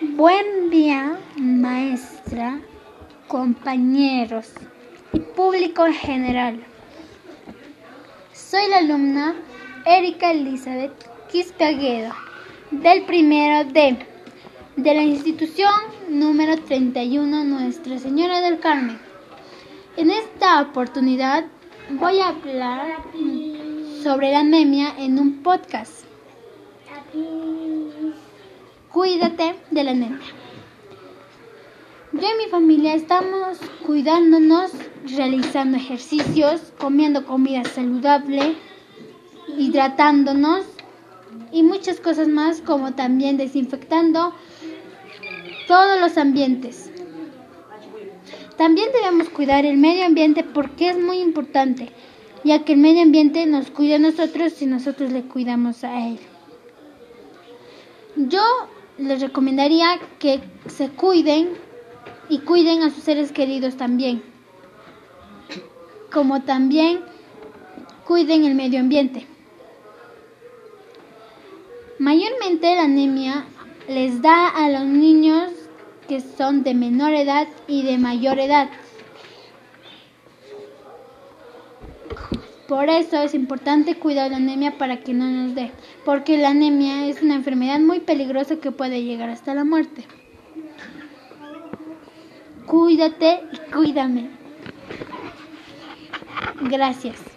Buen día, maestra, compañeros y público en general. Soy la alumna Erika Elizabeth Quispeaguedo del primero D de la institución número 31 Nuestra Señora del Carmen. En esta oportunidad voy a hablar sobre la anemia en un podcast. Cuídate de la anemia. Yo y mi familia estamos cuidándonos, realizando ejercicios, comiendo comida saludable, hidratándonos y muchas cosas más como también desinfectando todos los ambientes. También debemos cuidar el medio ambiente porque es muy importante, ya que el medio ambiente nos cuida a nosotros si nosotros le cuidamos a él. Yo les recomendaría que se cuiden y cuiden a sus seres queridos también, como también cuiden el medio ambiente. Mayormente la anemia les da a los niños que son de menor edad y de mayor edad. Por eso es importante cuidar la anemia para que no nos dé, porque la anemia es una enfermedad muy peligrosa que puede llegar hasta la muerte. Cuídate y cuídame. Gracias.